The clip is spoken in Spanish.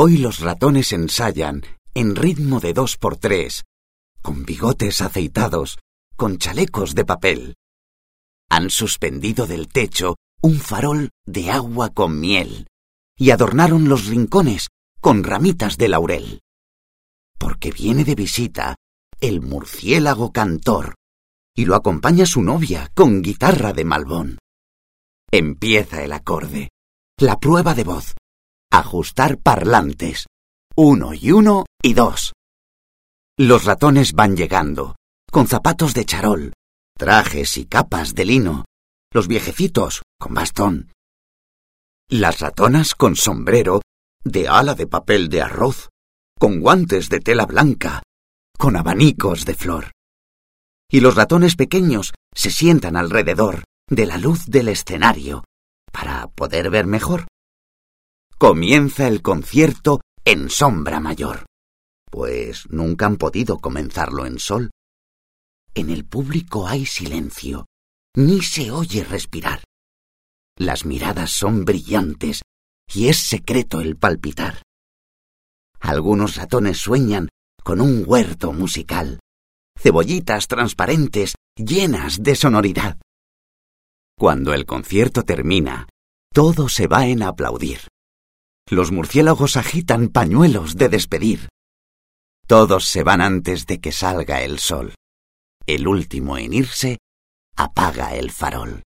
Hoy los ratones ensayan en ritmo de dos por tres, con bigotes aceitados, con chalecos de papel. Han suspendido del techo un farol de agua con miel y adornaron los rincones con ramitas de laurel. Porque viene de visita el murciélago cantor y lo acompaña su novia con guitarra de malbón. Empieza el acorde, la prueba de voz, ajustar parlantes, uno y uno y dos. Los ratones van llegando, con zapatos de charol, trajes y capas de lino, los viejecitos con bastón. Las ratonas con sombrero de ala de papel de arroz, con guantes de tela blanca, con abanicos de flor. Y los ratones pequeños se sientan alrededor de la luz del escenario para poder ver mejor. Comienza el concierto en sombra mayor, pues nunca han podido comenzarlo en sol. En el público hay silencio, ni se oye respirar. Las miradas son brillantes y es secreto el palpitar. Algunos ratones sueñan con un huerto musical, cebollitas transparentes llenas de sonoridad. Cuando el concierto termina, todo se va en aplaudir. Los murciélagos agitan pañuelos de despedir. Todos se van antes de que salga el sol. El último en irse apaga el farol.